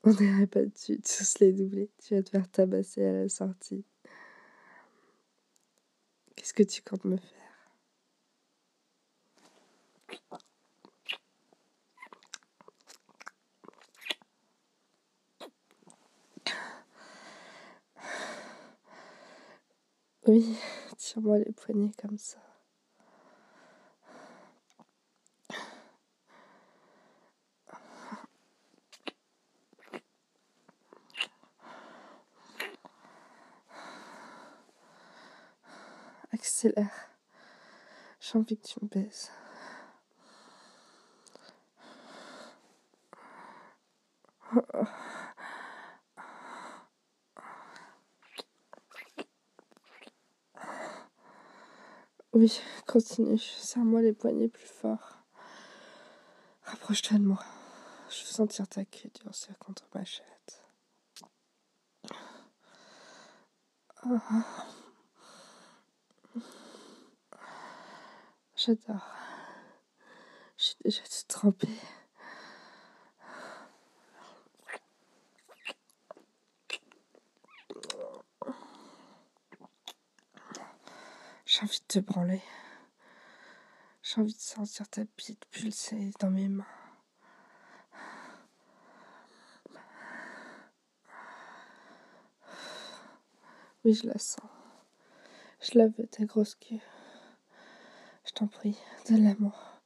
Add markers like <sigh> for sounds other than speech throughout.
<laughs> On n'irait pas dessus, tous les doubler. Tu vas te faire tabasser à la sortie. Qu'est-ce que tu comptes me faire? Oui, <laughs> tire-moi les poignets comme ça. Accélère. J'ai envie que tu me baises. Oui, continue. Serre-moi les poignets plus fort. Rapproche-toi de moi. Je veux sentir ta queue durcir contre ma chatte. J'adore. Je suis déjà toute trempée. J'ai envie de te branler. J'ai envie de sentir ta bite pulser dans mes mains. Oui, je la sens. Je la veux, ta grosse queue. Je t'en prie, de l'amour.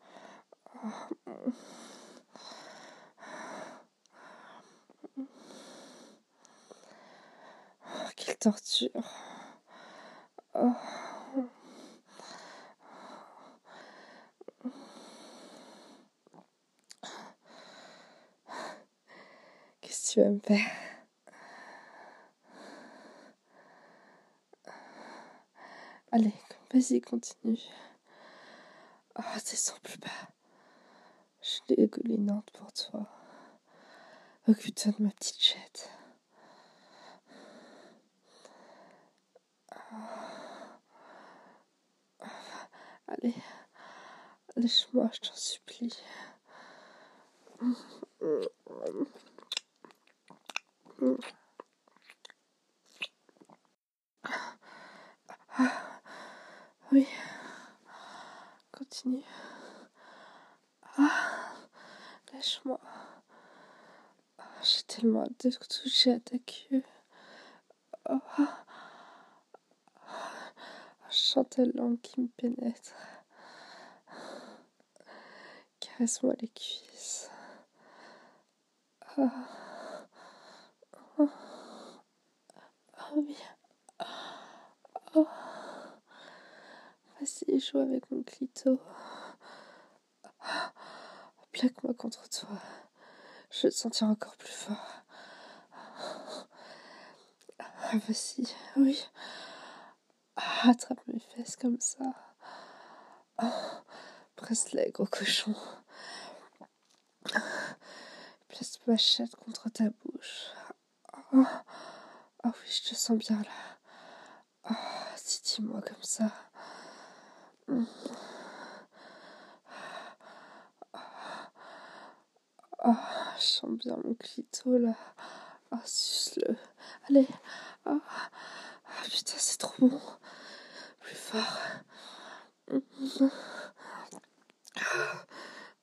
quelle torture. Oh. Qu'est-ce que tu vas me faire? Allez, vas-y, continue. Oh, descends plus bas. Je suis dégoulinante pour toi. Occupe-toi de ma petite chatte. Allez, lâche-moi, je t'en supplie. Oui, continue. Ah, lâche-moi. J'ai tellement hâte de toucher à ta queue. Oh. Chante la langue qui me pénètre. Caresse-moi les cuisses. Oh. Oui. Vas-y, joue avec mon clito. Plaque-moi contre toi. Je veux te sentir encore plus fort. Vas-y, oui. Attrape mes fesses comme ça. Presse-les, gros cochon. Place ma chatte contre ta bouche. Oh, oui, je te sens bien là. Oh, moi comme ça. Oh, je sens bien mon clito là. Oh, suce-le. Allez. Oh. putain, c'est trop bon. Plus fort.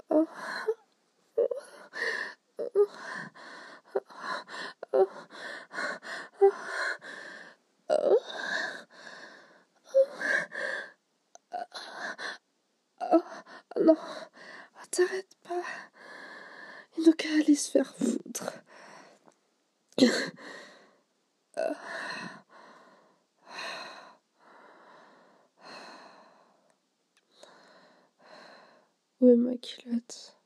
Oh. Non, t'arrête pas. Il n'a qu'à aller se faire foutre. Où est ma culotte?